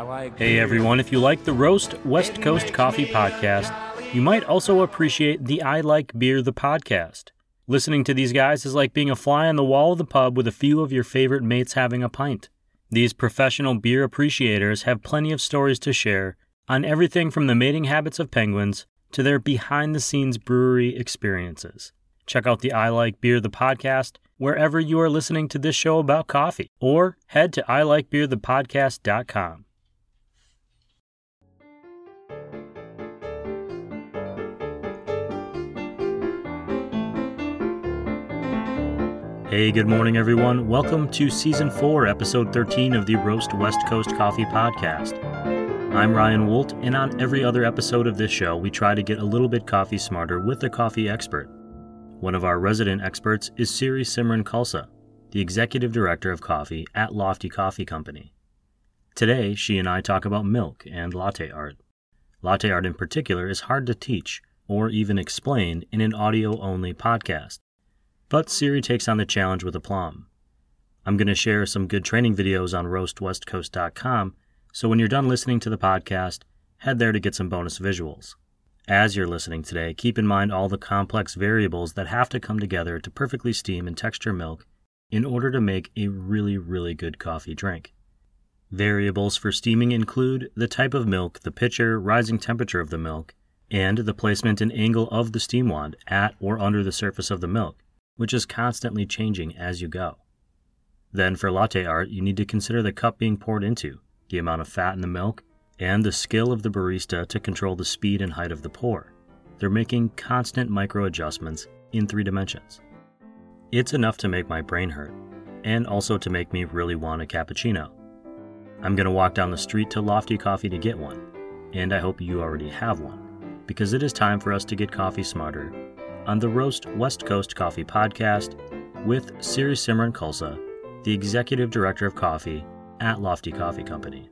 like hey everyone, if you like the Roast West Coast Coffee podcast, you might also appreciate the I Like Beer the podcast. Listening to these guys is like being a fly on the wall of the pub with a few of your favorite mates having a pint. These professional beer appreciators have plenty of stories to share on everything from the mating habits of penguins to their behind the scenes brewery experiences. Check out the I Like Beer the podcast wherever you are listening to this show about coffee, or head to ilikebeerthepodcast.com. Hey, good morning, everyone. Welcome to Season 4, Episode 13 of the Roast West Coast Coffee Podcast. I'm Ryan Wolt, and on every other episode of this show, we try to get a little bit coffee smarter with a coffee expert. One of our resident experts is Siri Simran Khalsa, the Executive Director of Coffee at Lofty Coffee Company. Today, she and I talk about milk and latte art. Latte art in particular is hard to teach or even explain in an audio only podcast. But Siri takes on the challenge with aplomb. I'm going to share some good training videos on roastwestcoast.com, so when you're done listening to the podcast, head there to get some bonus visuals. As you're listening today, keep in mind all the complex variables that have to come together to perfectly steam and texture milk in order to make a really, really good coffee drink. Variables for steaming include the type of milk, the pitcher, rising temperature of the milk, and the placement and angle of the steam wand at or under the surface of the milk, which is constantly changing as you go. Then for latte art, you need to consider the cup being poured into, the amount of fat in the milk, and the skill of the barista to control the speed and height of the pour. They're making constant micro adjustments in three dimensions. It's enough to make my brain hurt, and also to make me really want a cappuccino. I'm going to walk down the street to Lofty Coffee to get one, and I hope you already have one, because it is time for us to get coffee smarter on the Roast West Coast Coffee podcast with Siri Simran Khalsa, the Executive Director of Coffee at Lofty Coffee Company.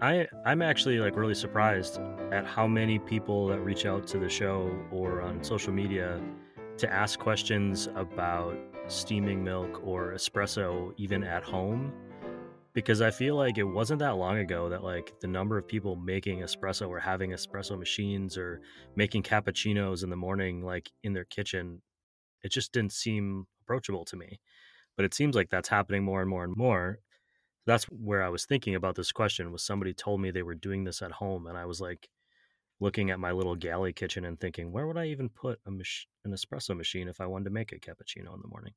I I'm actually like really surprised at how many people that reach out to the show or on social media to ask questions about steaming milk or espresso even at home because I feel like it wasn't that long ago that like the number of people making espresso or having espresso machines or making cappuccinos in the morning like in their kitchen it just didn't seem approachable to me but it seems like that's happening more and more and more that's where I was thinking about this question was somebody told me they were doing this at home and I was like looking at my little galley kitchen and thinking where would I even put a mach- an espresso machine if I wanted to make a cappuccino in the morning.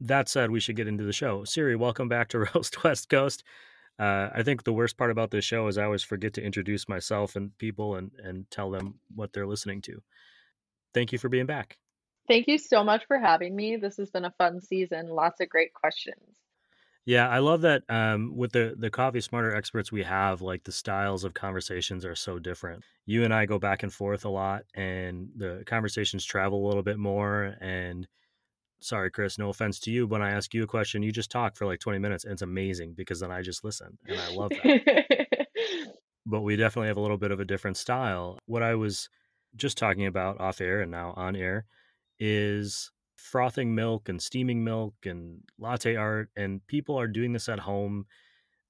That said, we should get into the show. Siri, welcome back to Roast West Coast. Uh, I think the worst part about this show is I always forget to introduce myself and people and and tell them what they're listening to. Thank you for being back. Thank you so much for having me. This has been a fun season. Lots of great questions. Yeah, I love that um, with the the coffee smarter experts we have, like the styles of conversations are so different. You and I go back and forth a lot, and the conversations travel a little bit more. And sorry, Chris, no offense to you, but when I ask you a question, you just talk for like twenty minutes, and it's amazing because then I just listen, and I love that. but we definitely have a little bit of a different style. What I was just talking about off air and now on air is frothing milk and steaming milk and latte art and people are doing this at home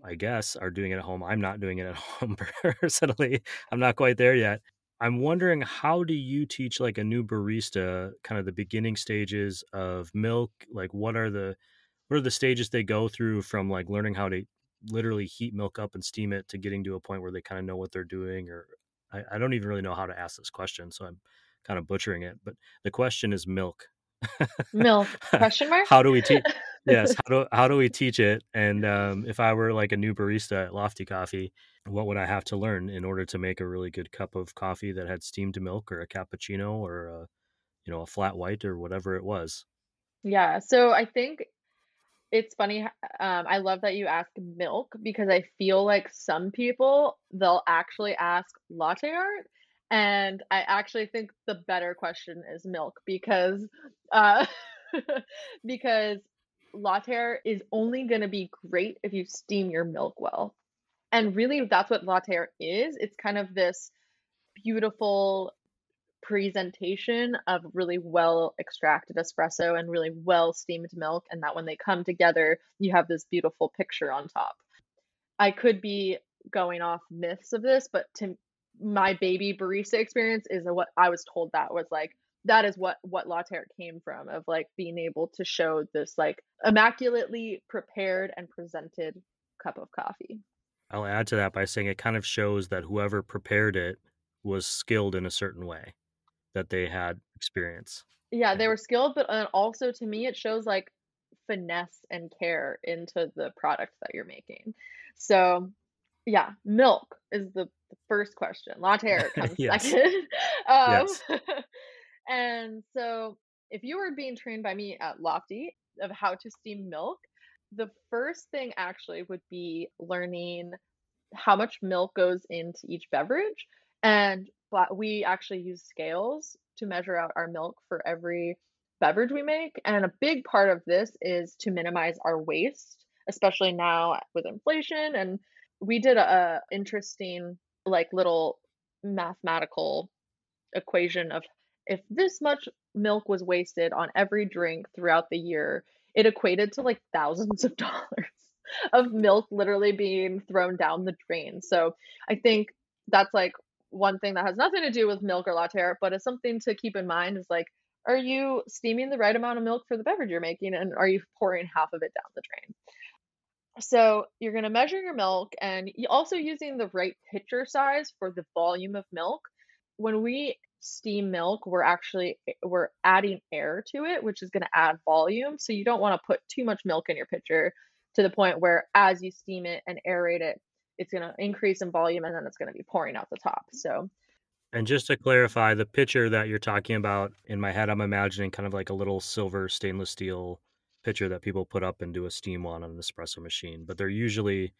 i guess are doing it at home i'm not doing it at home personally i'm not quite there yet i'm wondering how do you teach like a new barista kind of the beginning stages of milk like what are the what are the stages they go through from like learning how to literally heat milk up and steam it to getting to a point where they kind of know what they're doing or I, I don't even really know how to ask this question so i'm kind of butchering it but the question is milk Milk question mark? how do we teach? yes, how do how do we teach it? And um, if I were like a new barista at Lofty Coffee, what would I have to learn in order to make a really good cup of coffee that had steamed milk or a cappuccino or a, you know a flat white or whatever it was? Yeah, so I think it's funny. Um, I love that you ask milk because I feel like some people they'll actually ask latte art and I actually think the better question is milk because uh because latte art is only going to be great if you steam your milk well. And really that's what latte art is. It's kind of this beautiful presentation of really well extracted espresso and really well steamed milk, and that when they come together, you have this beautiful picture on top. I could be going off myths of this, but to my baby barista experience is what I was told that was like that is what what latte art came from of like being able to show this like immaculately prepared and presented cup of coffee. I'll add to that by saying it kind of shows that whoever prepared it was skilled in a certain way, that they had experience. Yeah, they were skilled, but uh, also to me, it shows like finesse and care into the product that you're making. So, yeah, milk is the, the first question. Latte art comes yes. second. um, Yes. and so, if you were being trained by me at Lofty of how to steam milk, the first thing actually would be learning how much milk goes into each beverage. And we actually use scales to measure out our milk for every beverage we make. And a big part of this is to minimize our waste, especially now with inflation. And we did a interesting like little mathematical equation of if this much milk was wasted on every drink throughout the year, it equated to like thousands of dollars of milk literally being thrown down the drain. So I think that's like one thing that has nothing to do with milk or latte but it's something to keep in mind is like, are you steaming the right amount of milk for the beverage you're making and are you pouring half of it down the drain? So you're going to measure your milk and also using the right pitcher size for the volume of milk. When we steam milk, we're actually eh, we're adding air to it, which is going to add volume. So you don't want to put too much milk in your pitcher to the point where as you steam it and aerate it, it's going to increase in volume and then it's going to be pouring out the top. So And just to clarify, the pitcher that you're talking about, in my head, I'm imagining kind of like a little silver stainless steel pitcher that people put up and do a steam on an espresso machine. But they're usually,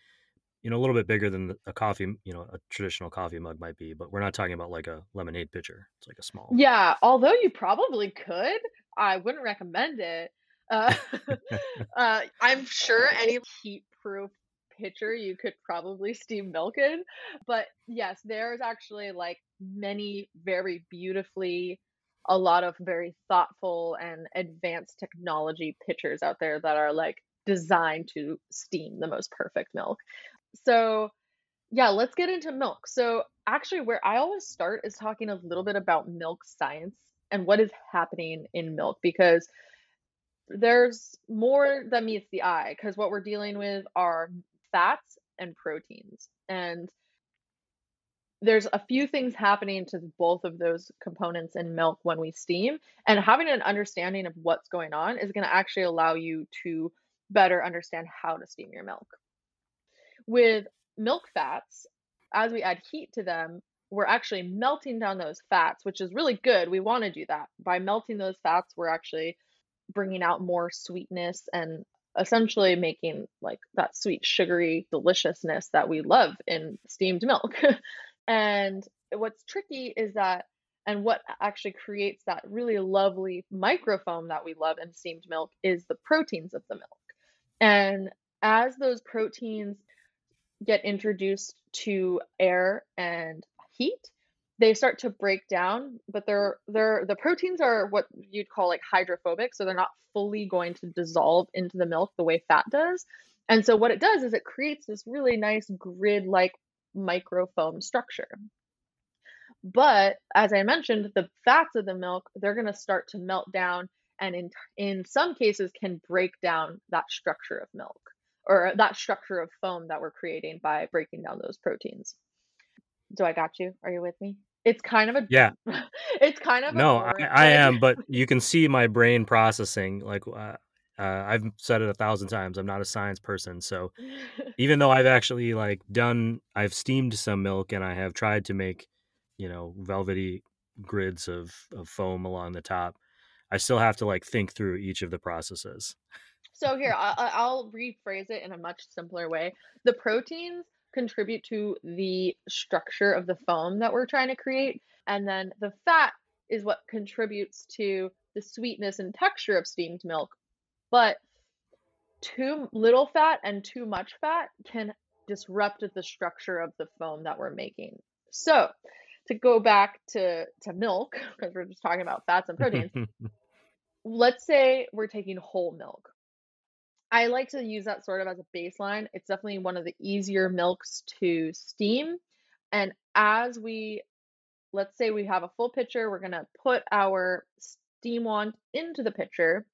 you know, a little bit bigger than a coffee, you know, a traditional coffee mug might be. But we're not talking about like a lemonade pitcher. It's like a small. yeah, although you probably could, I wouldn't recommend it. Uh, uh, I'm sure any heat proof pitcher you could probably steam milk in. But yes, there's actually like many very beautifully, a lot of very thoughtful and advanced technology pitchers out there that are like designed to steam the most perfect milk. So, yeah, let's get into milk. So, actually, where I always start is talking a little bit about milk science and what is happening in milk because there's more than meets the eye because what we're dealing with are fats and proteins. And there's a few things happening to both of those components in milk when we steam. And having an understanding of what's going on is going to actually allow you to better understand how to steam your milk. With milk fats, as we add heat to them, we're actually melting down those fats, which is really good. We want to do that. By melting those fats, we're actually bringing out more sweetness and essentially making like that sweet sugary deliciousness that we love in steamed milk. and what's tricky is that and what actually creates that really lovely microfoam that we love in steamed milk is the proteins of the milk. And as those proteins get introduced to air and heat, they start to break down, but they're they're the proteins are what you'd call like hydrophobic, so they're not fully going to dissolve into the milk the way fat does. And so what it does is it creates this really nice grid-like microfoam structure. But as I mentioned, the fats of the milk, they're going to start to melt down and in in some cases can break down that structure of milk or that structure of foam that we're creating by breaking down those proteins. Do I got you? Are you with me? It's kind of a Yeah. it's kind of No, I, I am, but you can see my brain processing. Like uh, uh, I've said it a thousand times. I'm not a science person, so even though I've actually like done, I've steamed some milk and I have tried to make, you know, velvety grids of of foam along the top. I still have to like think through each of the processes. So here, I, I- I'll rephrase it in a much simpler way. The proteins contribute to the structure of the foam that we're trying to create, and then the fat is what contributes to the sweetness and texture of steamed milk. But too little fat and too much fat can disrupt the structure of the foam that we're making. So, to go back to to milk because we're just talking about fats and proteins. let's say we're taking whole milk. I like to use that sort of as a baseline. It's definitely one of the easier milks to steam. And as we, let's say we have a full pitcher, we're going to put our steam wand into the pitcher.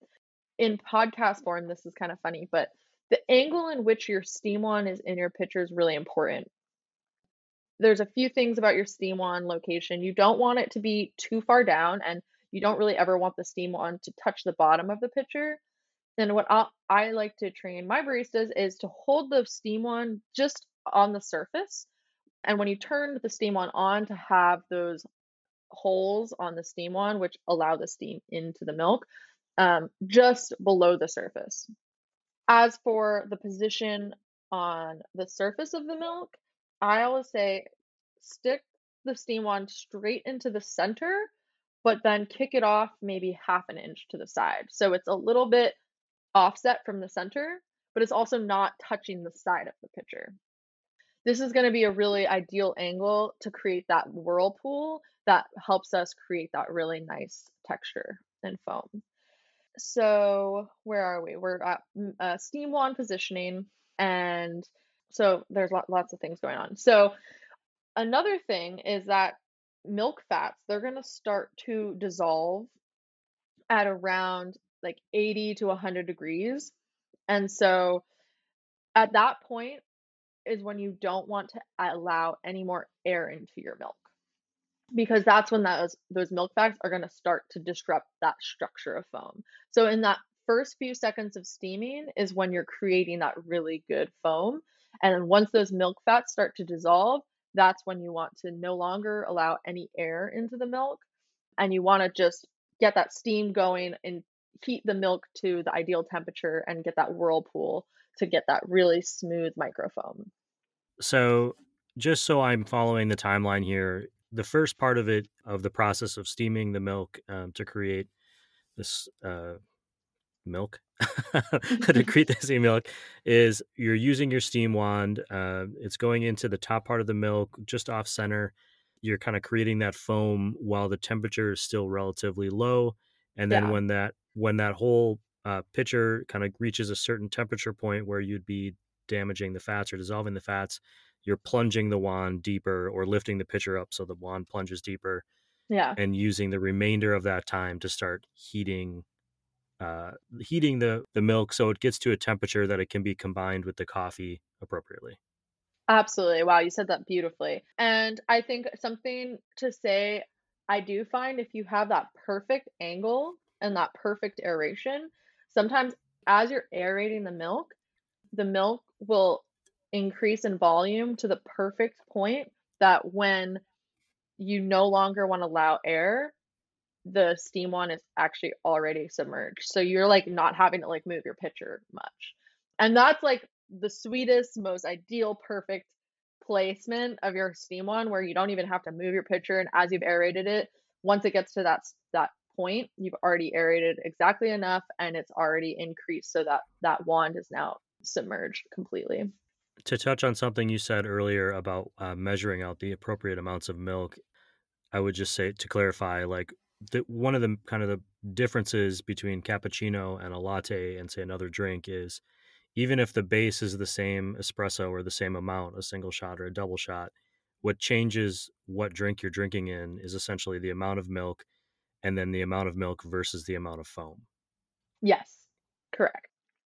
In podcast form, this is kind of funny, but the angle in which your steam wand is in your pitcher is really important. There's a few things about your steam wand location. You don't want it to be too far down, and you don't really ever want the steam wand to touch the bottom of the pitcher. And what i I like to train my baristas is to hold the steam wand just on the surface. And when you turn the steam wand on, to have those holes on the steam wand, which allow the steam into the milk, um, just below the surface. As for the position on the surface of the milk, I always say stick the steam wand straight into the center, but then kick it off maybe half an inch to the side. So it's a little bit offset from the center, but it's also not touching the side of the pitcher. This is going to be a really ideal angle to create that whirlpool that helps us create that really nice texture and foam. So, where are we? We're at mm, uh, steam wand positioning, and so there's lots of things going on. So, another thing is that milk fats, they're going to start to dissolve at around like 80 to 100 degrees. And so at that point is when you don't want to allow any more air into your milk because that's when those those milk fats are going to start to disrupt that structure of foam. So in that first few seconds of steaming is when you're creating that really good foam. And then once those milk fats start to dissolve, that's when you want to no longer allow any air into the milk and you want to just get that steam going and heat the milk to the ideal temperature and get that whirlpool to get that really smooth microfoam. So, just so I'm following the timeline here, the first part of it, of the process of steaming the milk um, to create this uh, milk, to create the steam milk, is you're using your steam wand. Uh, it's going into the top part of the milk, just off center. You're kind of creating that foam while the temperature is still relatively low. And then yeah. when that when that whole uh, pitcher kind of reaches a certain temperature point where you'd be damaging the fats or dissolving the fats, you're plunging the wand deeper or lifting the pitcher up so the wand plunges deeper. Yeah. And using the remainder of that time to start heating uh, heating the, the milk so it gets to a temperature that it can be combined with the coffee appropriately. Absolutely. Wow, you said that beautifully. And I think something to say I do find if you have that perfect angle and that perfect aeration, sometimes as you're aerating the milk, the milk will increase in volume to the perfect point that when you no longer want to allow air, the steam wand is actually already submerged. So you're like not having to like move your pitcher much. And that's like the sweetest, most ideal, perfect placement of your steam wand where you don't even have to move your pitcher and as you've aerated it, once it gets to that that point, you've already aerated exactly enough and it's already increased so that that wand is now submerged completely. To touch on something you said earlier about uh, measuring out the appropriate amounts of milk, I would just say to clarify, like the, one of the kind of the differences between cappuccino and a latte and say another drink is even if the base is the same espresso or the same amount, a single shot or a double shot, what changes what drink you're drinking in is essentially the amount of milk and then the amount of milk versus the amount of foam. Yes, correct.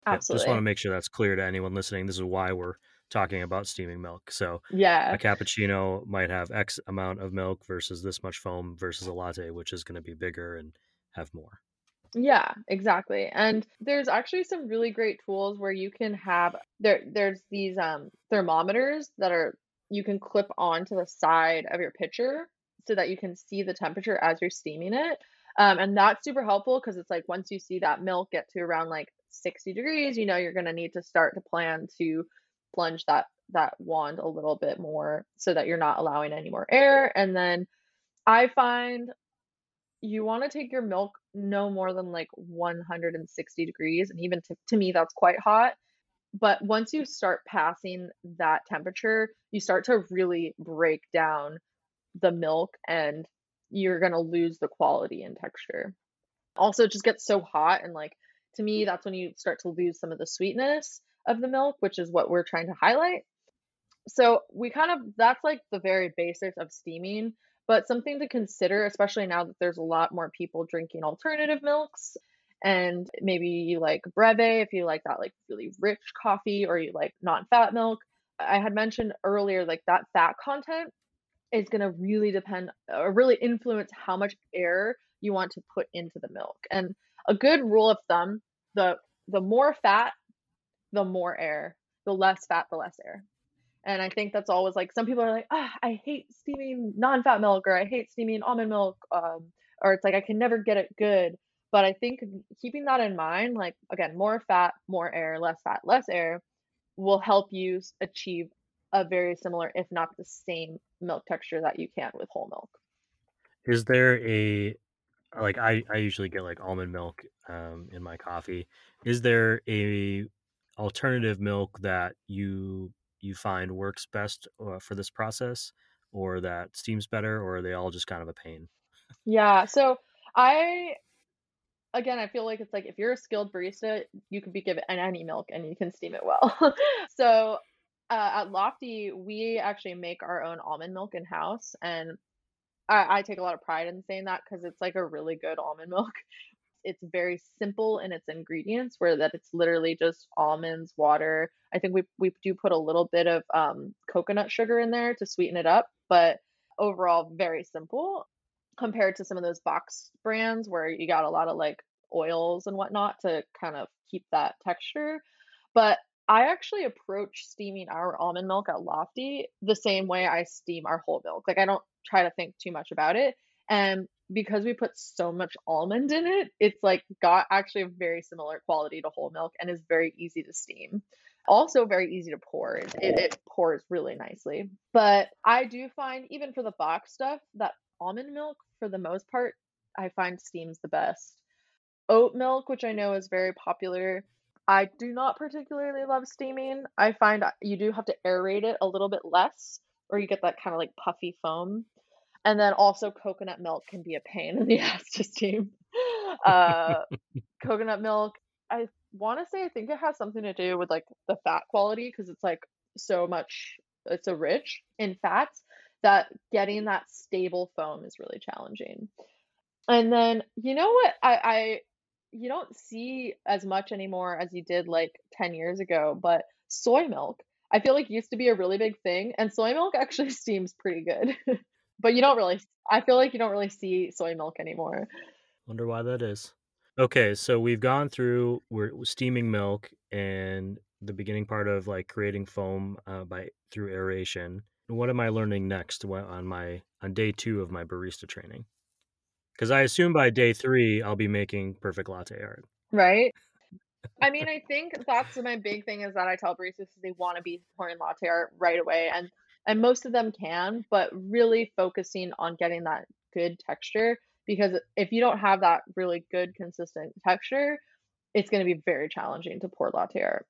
Absolutely. just want to make sure that's clear to anyone listening. This is why we're talking about steaming milk. So, yeah, a cappuccino might have X amount of milk versus this much foam versus a latte, which is going to be bigger and have more. Yeah, exactly. And there's actually some really great tools where you can have there there's these um thermometers that are you can clip onto the side of your pitcher so that you can see the temperature as you're steaming it. Um, and that's super helpful because it's like once you see that milk get to around like 60 degrees, you know you're gonna need to start to plan to plunge that that wand a little bit more so that you're not allowing any more air. And then I find you want to take your milk no more than like 160 degrees, and even to, to me that's quite hot. But once you start passing that temperature, you start to really break down the milk and you're going to lose the quality and texture. Also, it just gets so hot and like to me that's when you start to lose some of the sweetness of the milk, which is what we're trying to highlight. So, we kind of that's like the very basics of steaming, but something to consider especially now that there's a lot more people drinking alternative milks and maybe you like breve if you like that like really rich coffee or you like non-fat milk. I had mentioned earlier like that fat content is going to really depend or really influence how much air you want to put into the milk. And a good rule of thumb, the the more fat, the more air. The less fat, the less air. And I think that's always like some people are like, ah, I hate steaming non-fat milk or I hate steaming almond milk. Um, or it's like I can never get it good. But I think keeping that in mind, like again, more fat, more air, less fat, less air, will help you achieve a very similar, if not the same, milk texture that you can with whole milk. Is there a like I I usually get like almond milk um, in my coffee. Is there a alternative milk that you you find works best uh, for this process, or that steams better, or are they all just kind of a pain? Yeah. So I again, I feel like it's like if you're a skilled barista, you could be given any milk and you can steam it well. so uh, at Lofty, we actually make our own almond milk in house, and I, I take a lot of pride in saying that because it's like a really good almond milk. It's very simple in its ingredients, where that it's literally just almonds, water. I think we we do put a little bit of um, coconut sugar in there to sweeten it up, but overall very simple compared to some of those box brands where you got a lot of like oils and whatnot to kind of keep that texture. But I actually approach steaming our almond milk at Lofty the same way I steam our whole milk. Like I don't try to think too much about it. And because we put so much almond in it, it's like got actually a very similar quality to whole milk and is very easy to steam. Also, very easy to pour. It, it pours really nicely. But I do find, even for the box stuff, that almond milk, for the most part, I find steams the best. Oat milk, which I know is very popular, I do not particularly love steaming. I find uh, you do have to aerate it a little bit less, or you get that kind of like puffy foam. And then also, coconut milk can be a pain in the ass to steam. Uh, coconut milk, I want to say, I think it has something to do with like the fat quality because it's like so much, it's so rich in fats that getting that stable foam is really challenging. And then, you know what? I, I you don't see as much anymore as you did like 10 years ago, but soy milk, I feel like used to be a really big thing, and soy milk actually steams pretty good. But you don't really, I feel like you don't really see soy milk anymore. Wonder why that is. Okay, so we've gone through we're steaming milk and the beginning part of like creating foam uh, by through aeration. What am I learning next on my on day two of my barista training? Because I assume by day three, I'll be making perfect latte art. Right. I mean, I think that's my big thing is that I tell baristas they want to be pouring latte art right away, and and most of them can, but really focusing on getting that good texture because if you don't have that really good consistent texture, it's going to be very challenging to pour latte art.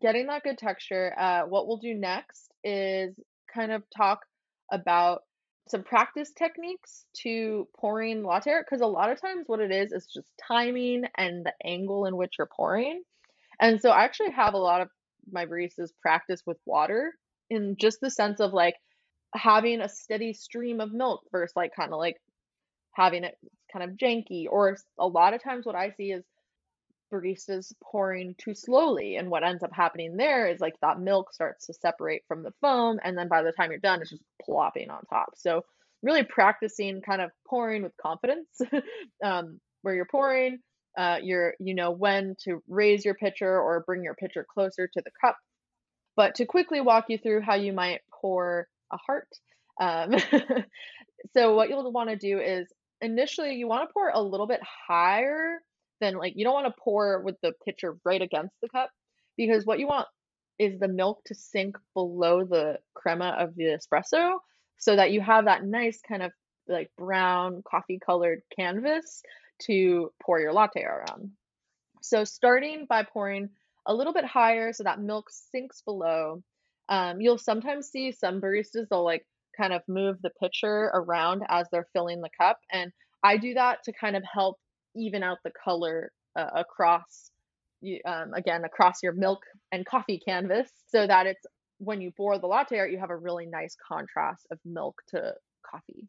Getting that good texture, uh, what we'll do next is kind of talk about some practice techniques to pouring latte art because a lot of times what it is is just timing and the angle in which you're pouring. And so I actually have a lot of my baristas practice with water in just the sense of like having a steady stream of milk versus like kind of like having it kind of janky or a lot of times what I see is baristas pouring too slowly and what ends up happening there is like that milk starts to separate from the foam and then by the time you're done it's just plopping on top. So really practicing kind of pouring with confidence um, where you're pouring uh, you're you know when to raise your pitcher or bring your pitcher closer to the cup but to quickly walk you through how you might pour a heart um, so what you'll want to do is initially you want to pour a little bit higher than like you don't want to pour with the pitcher right against the cup because what you want is the milk to sink below the crema of the espresso so that you have that nice kind of like brown coffee colored canvas to pour your latte around. So starting by pouring a little bit higher so that milk sinks below. Um, you'll sometimes see some baristas they'll like kind of move the pitcher around as they're filling the cup. And I do that to kind of help even out the color uh, across, um, again, across your milk and coffee canvas so that it's when you pour the latte art, you have a really nice contrast of milk to coffee.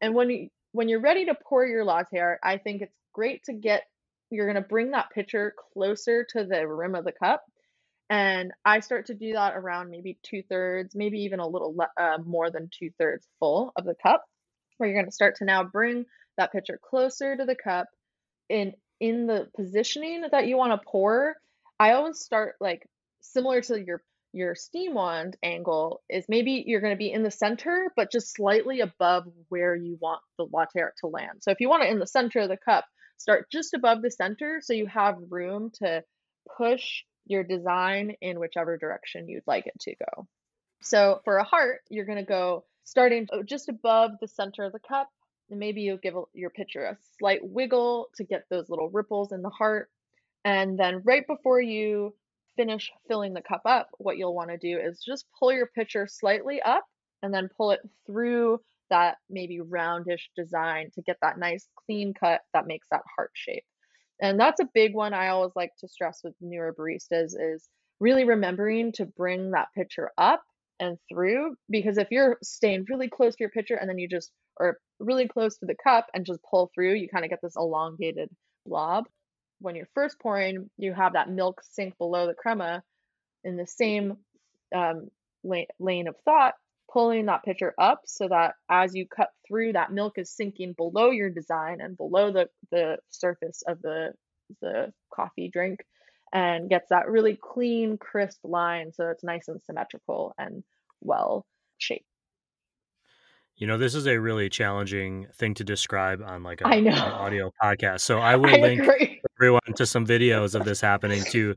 And when you when you're ready to pour your latte art, I think it's great to get you're going to bring that pitcher closer to the rim of the cup. And I start to do that around maybe two thirds, maybe even a little uh, more than two thirds full of the cup, where you're going to start to now bring that pitcher closer to the cup in in the positioning that you want to pour. I always start like similar to your your steam wand angle is maybe you're going to be in the center, but just slightly above where you want the latte art to land. So if you want it in the center of the cup, start just above the center so you have room to push your design in whichever direction you'd like it to go. So for a heart, you're going to go starting oh, just above the center of the cup. And maybe you'll give your pitcher a slight wiggle to get those little ripples in the heart. And then right before you finish filling the cup up, what you'll want to do is just pull your pitcher slightly up and then pull it through that maybe roundish design to get that nice clean cut that makes that heart shape. And that's a big one I always like to stress with newer baristas is really remembering to bring that pitcher up and through because if you're staying really close to your pitcher and then you just or really close to the cup and just pull through, you kind of get this elongated blob when you're first pouring, you have that milk sink below the crema in the same um, lane of thought, pulling that pitcher up so that as you cut through, that milk is sinking below your design and below the, the surface of the, the coffee drink and gets that really clean, crisp line so it's nice and symmetrical and well shaped. You know, this is a really challenging thing to describe on like a, an audio podcast. So I will I link agree. everyone to some videos of this happening too.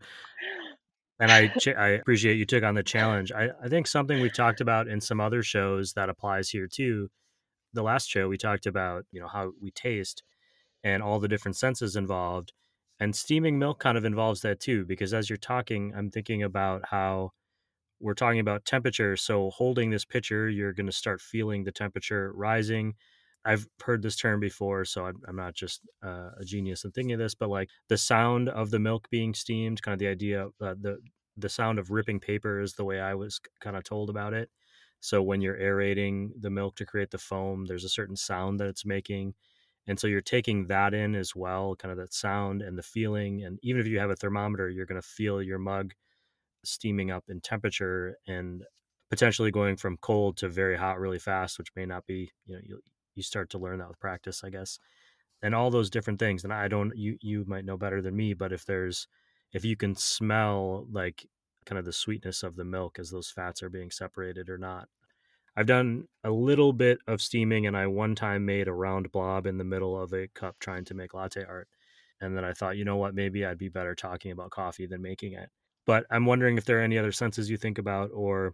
And I I appreciate you took on the challenge. I, I think something we've talked about in some other shows that applies here too. The last show we talked about, you know, how we taste and all the different senses involved. And steaming milk kind of involves that too, because as you're talking, I'm thinking about how we're talking about temperature. So holding this pitcher, you're going to start feeling the temperature rising. I've heard this term before, so I'm, I'm not just uh, a genius in thinking of this, but like the sound of the milk being steamed, kind of the idea, uh, the the sound of ripping paper is the way I was kind of told about it. So when you're aerating the milk to create the foam, there's a certain sound that it's making. And so you're taking that in as well, kind of that sound and the feeling. And even if you have a thermometer, you're going to feel your mug steaming up in temperature and potentially going from cold to very hot really fast, which may not be, you know, you, start to learn that with practice, I guess. And all those different things. And I don't, you, you might know better than me, but if there's, if you can smell like kind of the sweetness of the milk as those fats are being separated or not. I've done a little bit of steaming and I one time made a round blob in the middle of a cup trying to make latte art. And then I thought, you know what, maybe I'd be better talking about coffee than making it. But I'm wondering if there are any other senses you think about, or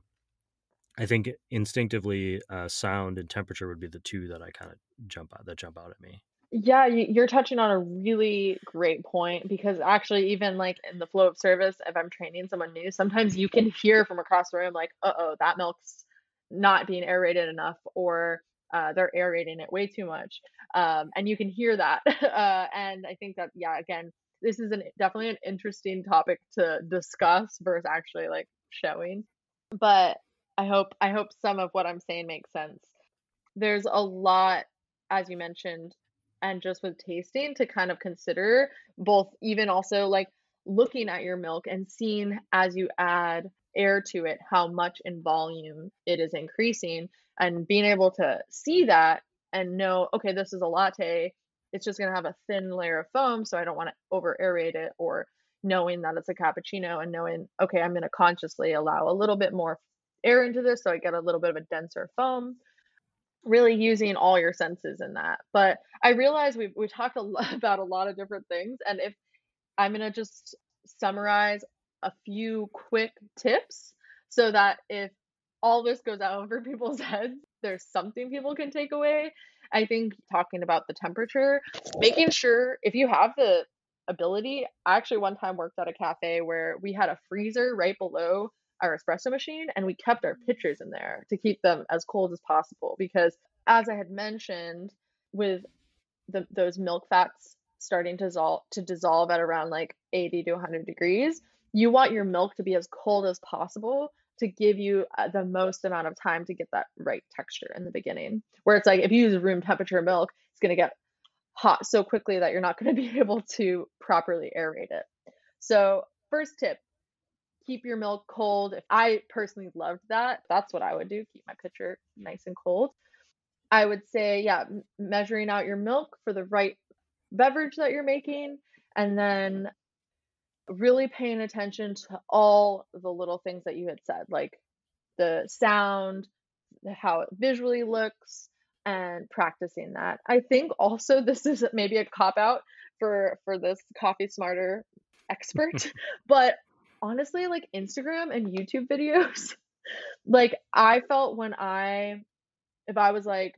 I think instinctively, uh, sound and temperature would be the two that I kind of jump out that jump out at me. Yeah, you're touching on a really great point because actually, even like in the flow of service, if I'm training someone new, sometimes you can hear from across the room, like, uh oh, that milk's not being aerated enough, or uh, they're aerating it way too much. Um, and you can hear that. Uh, and I think that, yeah, again, this is an definitely an interesting topic to discuss versus actually like showing. But I hope I hope some of what I'm saying makes sense. There's a lot, as you mentioned, and just with tasting to kind of consider both even also like looking at your milk and seeing as you add air to it how much in volume it is increasing and being able to see that and know okay this is a latte it's just going to have a thin layer of foam so i don't want to over aerate it or knowing that it's a cappuccino and knowing okay i'm going to consciously allow a little bit more air into this so i get a little bit of a denser foam really using all your senses in that. But i realize we've, we talked a lot about a lot of different things and if i'm going to just summarize a few quick tips so that if all this goes out over people's heads there's something people can take away. I think talking about the temperature, making sure if you have the ability, I actually one time worked at a cafe where we had a freezer right below our espresso machine and we kept our pitchers in there to keep them as cold as possible because as I had mentioned with the those milk fats starting to dissolve to dissolve at around like 80 to 100 degrees, you want your milk to be as cold as possible to give you uh, the most amount of time to get that right texture in the beginning. Where it's like if you use room temperature milk, it's going to get hot so quickly that you're not going to be able to properly aerate it. So, first tip, keep your milk cold. If I personally loved that, that's what I would do, keep my pitcher nice and cold. I would say, yeah, measuring out your milk for the right beverage that you're making and then really paying attention to all the little things that you had said, like the sound, how it visually looks, and practicing that. I think also this is maybe a cop out for for this coffee smarter expert, but honestly, like Instagram and YouTube videos, like I felt when I if I was like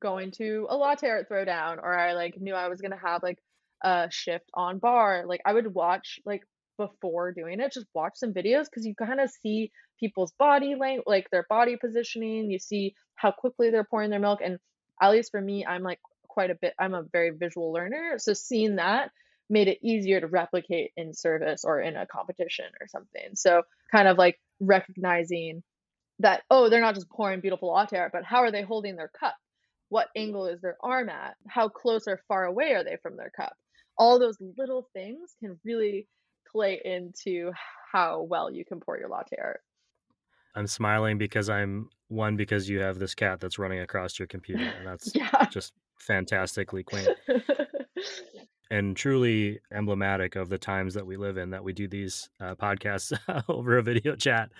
going to a latte art throwdown or I like knew I was gonna have like a shift on bar, like I would watch like before doing it, just watch some videos because you kind of see people's body language, like their body positioning. You see how quickly they're pouring their milk. And at least for me, I'm like quite a bit, I'm a very visual learner. So seeing that made it easier to replicate in service or in a competition or something. So kind of like recognizing that, oh, they're not just pouring beautiful latte art, but how are they holding their cup? What angle is their arm at? How close or far away are they from their cup? All those little things can really play into how well you can pour your latte art. I'm smiling because I'm one because you have this cat that's running across your computer, and that's yeah. just fantastically quaint and truly emblematic of the times that we live in. That we do these uh, podcasts over a video chat,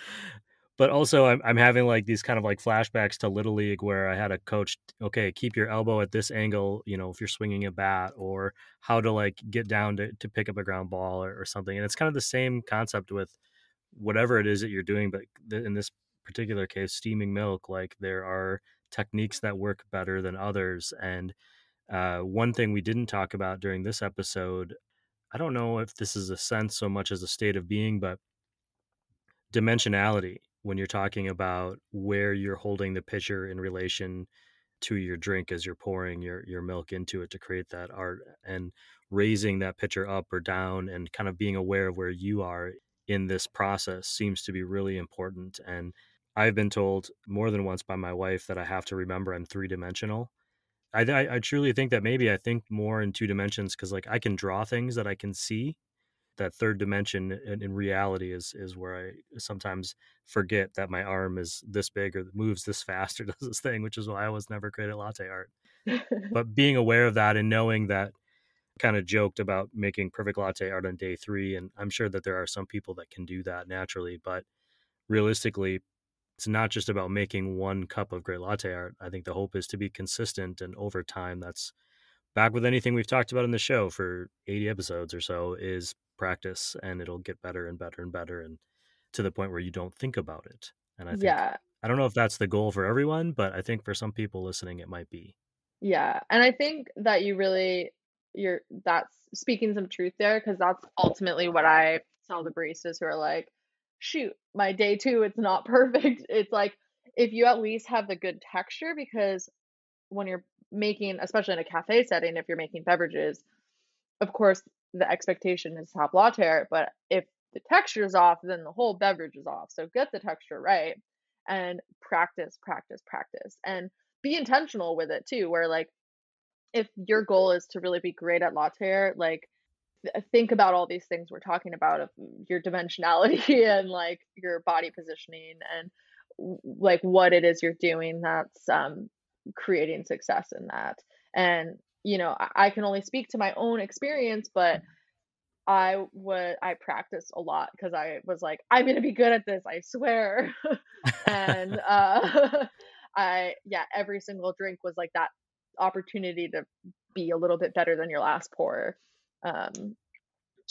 but also I'm, I'm having like these kind of like flashbacks to little league where i had a coach okay keep your elbow at this angle you know if you're swinging a bat or how to like get down to, to pick up a ground ball or, or something and it's kind of the same concept with whatever it is that you're doing but th- in this particular case steaming milk like there are techniques that work better than others and uh, one thing we didn't talk about during this episode i don't know if this is a sense so much as a state of being but dimensionality when you're talking about where you're holding the pitcher in relation to your drink as you're pouring your your milk into it to create that art and raising that pitcher up or down and kind of being aware of where you are in this process seems to be really important and I've been told more than once by my wife that I have to remember I'm three dimensional. I, I, I truly think that maybe I think more in two dimensions because like I can draw things that I can see, that third dimension in, in, reality is is where I sometimes forget that my arm is this big or moves this fast or does this thing, which is why I was never great at latte art. but being aware of that and knowing that kind of joked about making perfect latte art on day three, and I'm sure that there are some people that can do that naturally, but realistically, it's not just about making one cup of great latte art. I think the hope is to be consistent and over time that's back with anything we've talked about in the show for 80 episodes or so is practice and it'll get better and better and better and to the point where you don't think about it. And I think yeah. I don't know if that's the goal for everyone, but I think for some people listening it might be. Yeah. And I think that you really you're that's speaking some truth there because that's ultimately what I tell the baristas who are like, shoot, my day two, it's not perfect. It's like if you at least have the good texture because when you're making, especially in a cafe setting, if you're making beverages, of course, the expectation is to have latte art, but if the texture is off, then the whole beverage is off. So get the texture right and practice, practice, practice, and be intentional with it too. Where like, if your goal is to really be great at latte art, like think about all these things we're talking about of your dimensionality and like your body positioning and like what it is you're doing that's um creating success in that. And, you know, I, I can only speak to my own experience, but I would I practiced a lot because I was like, I'm gonna be good at this, I swear. and uh I yeah, every single drink was like that opportunity to be a little bit better than your last pour. Um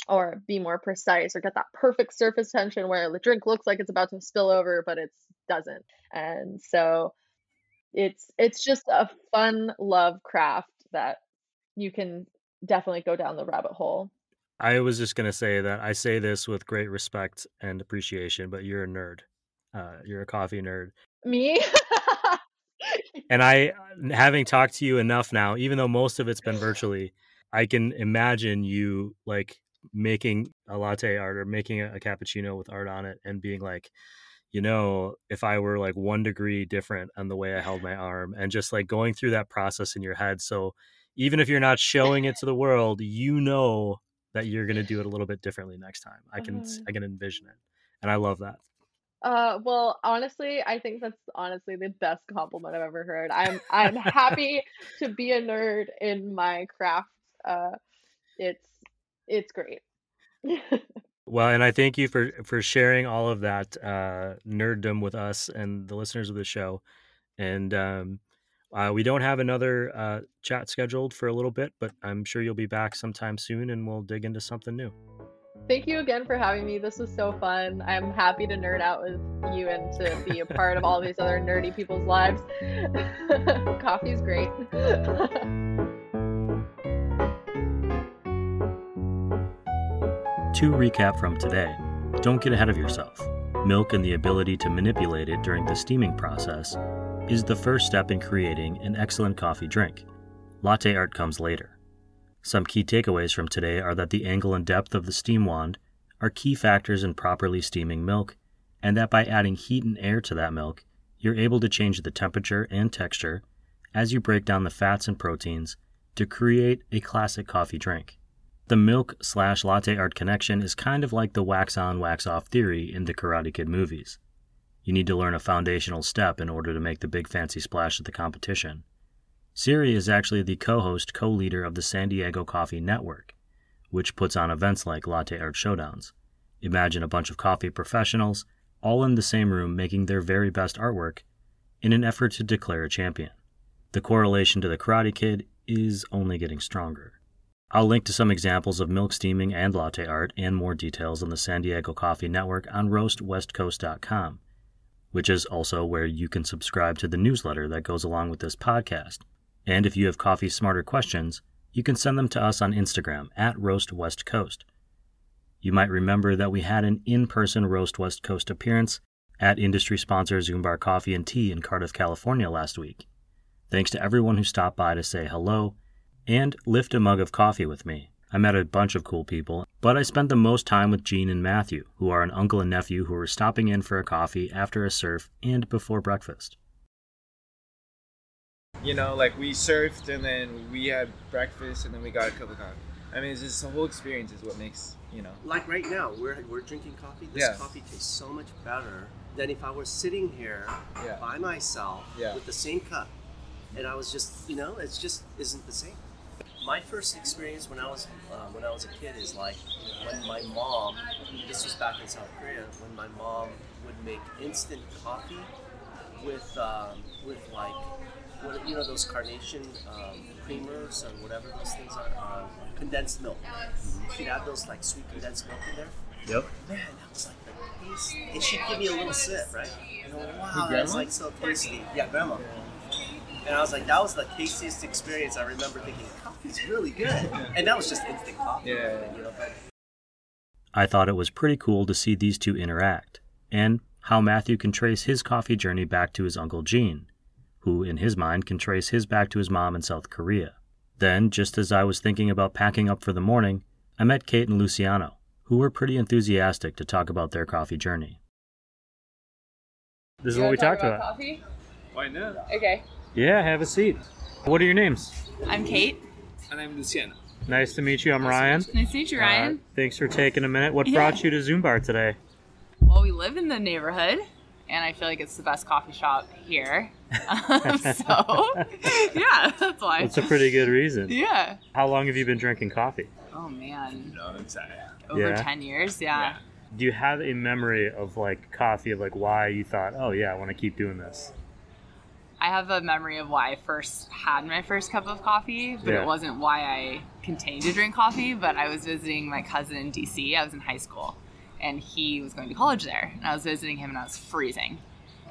or be more precise or get that perfect surface tension where the drink looks like it's about to spill over but it doesn't. And so it's it's just a fun love craft that you can definitely go down the rabbit hole. I was just gonna say that I say this with great respect and appreciation, but you're a nerd. Uh, you're a coffee nerd, Me? and I, having talked to you enough now, even though most of it's been virtually, I can imagine you like making a latte art or making a, a cappuccino with art on it, and being like, you know, if I were like one degree different on the way I held my arm, and just like going through that process in your head, so even if you're not showing it to the world, you know that you're going to do it a little bit differently next time. I can Uh, I can envision it, and I love that. Uh, well, honestly, I think that's honestly the best compliment I've ever heard. I'm I'm happy to be a nerd in my craft. Uh, it's it's great. Well, and I thank you for for sharing all of that uh, nerddom with us and the listeners of the show. And um, uh, we don't have another uh, chat scheduled for a little bit, but I'm sure you'll be back sometime soon, and we'll dig into something new. Thank you again for having me. This was so fun. I'm happy to nerd out with you and to be a part of all these other nerdy people's lives. Coffee's great. To recap from today, don't get ahead of yourself. Milk and the ability to manipulate it during the steaming process is the first step in creating an excellent coffee drink. Latte art comes later. Some key takeaways from today are that the angle and depth of the steam wand are key factors in properly steaming milk, and that by adding heat and air to that milk, you're able to change the temperature and texture as you break down the fats and proteins to create a classic coffee drink. The milk slash latte art connection is kind of like the wax on, wax off theory in the Karate Kid movies. You need to learn a foundational step in order to make the big fancy splash at the competition. Siri is actually the co host, co leader of the San Diego Coffee Network, which puts on events like Latte Art Showdowns. Imagine a bunch of coffee professionals all in the same room making their very best artwork in an effort to declare a champion. The correlation to the Karate Kid is only getting stronger. I'll link to some examples of milk steaming and latte art and more details on the San Diego Coffee Network on roastwestcoast.com, which is also where you can subscribe to the newsletter that goes along with this podcast. And if you have coffee smarter questions, you can send them to us on Instagram at Roast West Coast. You might remember that we had an in person Roast West Coast appearance at industry sponsor Zumbar Coffee and Tea in Cardiff, California last week. Thanks to everyone who stopped by to say hello and lift a mug of coffee with me. I met a bunch of cool people, but I spent the most time with Gene and Matthew, who are an uncle and nephew who were stopping in for a coffee after a surf and before breakfast. You know, like we surfed and then we had breakfast and then we got a cup of coffee. I mean, it's just the whole experience is what makes you know. Like right now, we're, we're drinking coffee. This Yeah. coffee tastes so much better than if I was sitting here Yeah. by myself Yeah. with the same cup. And I was just, you know, it's just isn't the same. My first experience when I was uh, when I was a kid is like when my mom. This was back in South Korea when my mom would make instant coffee with um, with like what you know those carnation um, creamers or whatever those things are um, condensed milk. She'd add those like sweet condensed milk in there. Yep. Man, that was like the taste. And she'd give me a little sip, right? And I'm like, wow, that's like so tasty. Yeah, grandma. And I was like, that was the tastiest experience. I remember thinking, coffee's really good. And that was just instant coffee. Yeah. You know, but I thought it was pretty cool to see these two interact, and how Matthew can trace his coffee journey back to his uncle Gene, who, in his mind, can trace his back to his mom in South Korea. Then, just as I was thinking about packing up for the morning, I met Kate and Luciano, who were pretty enthusiastic to talk about their coffee journey. This is what we talked about. Coffee? Why not? Okay. Yeah, have a seat. What are your names? I'm Kate. And I'm Luciano. Nice to meet you. I'm Ryan. Nice to meet you, Ryan. Uh, thanks for taking a minute. What Yeah. brought you to Zumbar today? well, we live in the neighborhood, and I feel like it's the best coffee shop here. Um, so, yeah, that's why. That's a pretty good reason. yeah. How long have you been drinking coffee? Oh man, No, it's over Yeah. ten years. Yeah. Do you have a memory of like coffee of like why you thought, oh yeah, I want to keep doing this? I have a memory of why I first had my first cup of coffee, but Yeah. it wasn't why I continued to drink coffee. But I was visiting my cousin in DC. I was in high school, and he was going to college there. And I was visiting him, and I was freezing.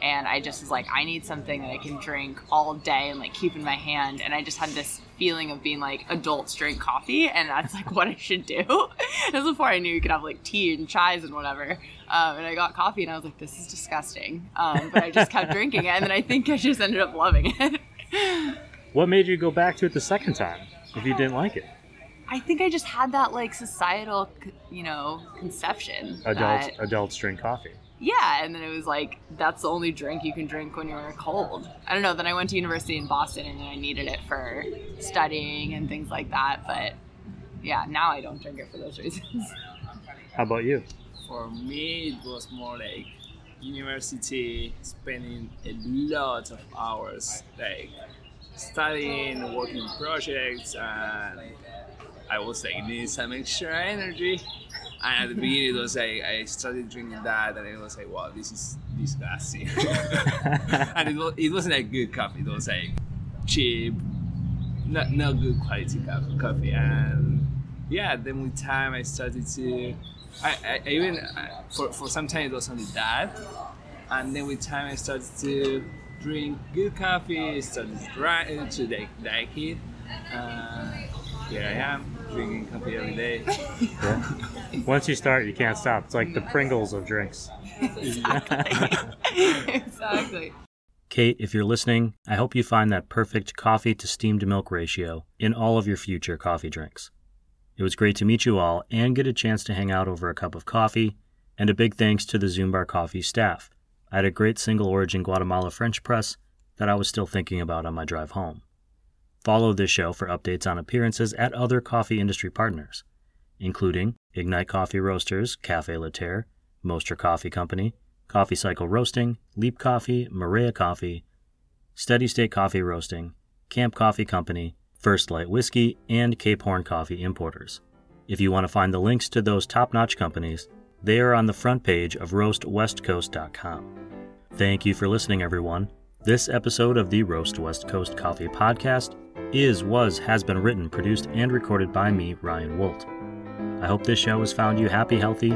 And I just was like, I need something that I can drink all day and like keep in my hand. And I just had this feeling of being like adults drink coffee, and that's like what I should do. this was before I knew you could have like tea and chais and whatever. Um, and I got coffee, and I was like, this is disgusting. Um, but I just kept drinking it, and then I think I just ended up loving it. What made you go back to it the second time if you didn't like it? I think I just had that like societal, you know, conception. Adults that- adults drink coffee. Yeah, and then it was like that's the only drink you can drink when you're cold. I don't know. Then I went to university in Boston, and I needed it for studying and things like that. But yeah, now I don't drink it for those reasons. How about you? For me, it was more like university, spending a lot of hours, like studying, working projects, and I was like need some extra energy. And at the beginning, it was like I started drinking that, and it was like, wow, this is disgusting. and it, was, it wasn't like good coffee. It was like cheap, not not good quality co- coffee. And yeah, then with time, I started to. I, I I even uh, for for some time it was only that, and then with time I started to drink good coffee. Started to try to like like it. Uh, here I am drinking coffee every day. Yeah. Once you start, you can't stop. It's like the mm-hmm. Pringles of drinks. exactly. Kate, if you're listening, I hope you find that perfect coffee to steamed milk ratio in all of your future coffee drinks. It was great to meet you all and get a chance to hang out over a cup of coffee, and a big thanks to the Zumbar Coffee staff. I had a great single origin Guatemala French press that I was still thinking about on my drive home. Follow this show for updates on appearances at other coffee industry partners, including Ignite Coffee Roasters, Cafe La Terre, Mostra Coffee Company, Coffee Cycle Roasting, Leap Coffee, Maria Coffee, Steady State Coffee Roasting, Camp Coffee Company, First Light Whiskey, and Cape Horn Coffee Importers. If you want to find the links to those top notch companies, they are on the front page of roastwestcoast.com. Thank you for listening, everyone. This episode of the Roast West Coast Coffee Podcast is, was, has been written, produced, and recorded by me, Ryan Wolt. I hope this show has found you happy, healthy,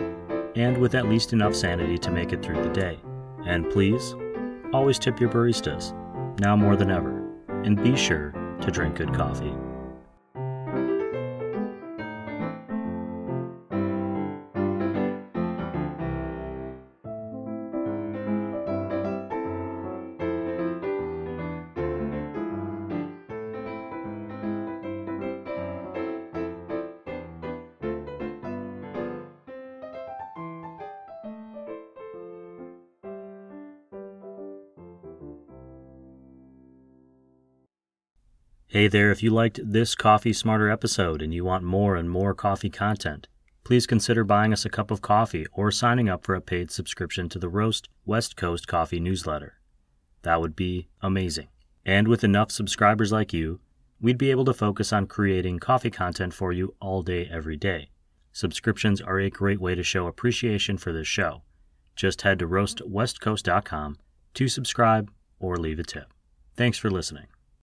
and with at least enough sanity to make it through the day. And please, always tip your baristas, now more than ever, and be sure to drink good coffee. Hey there, if you liked this Coffee Smarter episode and you want more and more coffee content, please consider buying us a cup of coffee or signing up for a paid subscription to the Roast West Coast Coffee newsletter. That would be amazing. And with enough subscribers like you, we'd be able to focus on creating coffee content for you all day, every day. Subscriptions are a great way to show appreciation for this show. Just head to roastwestcoast.com to subscribe or leave a tip. Thanks for listening.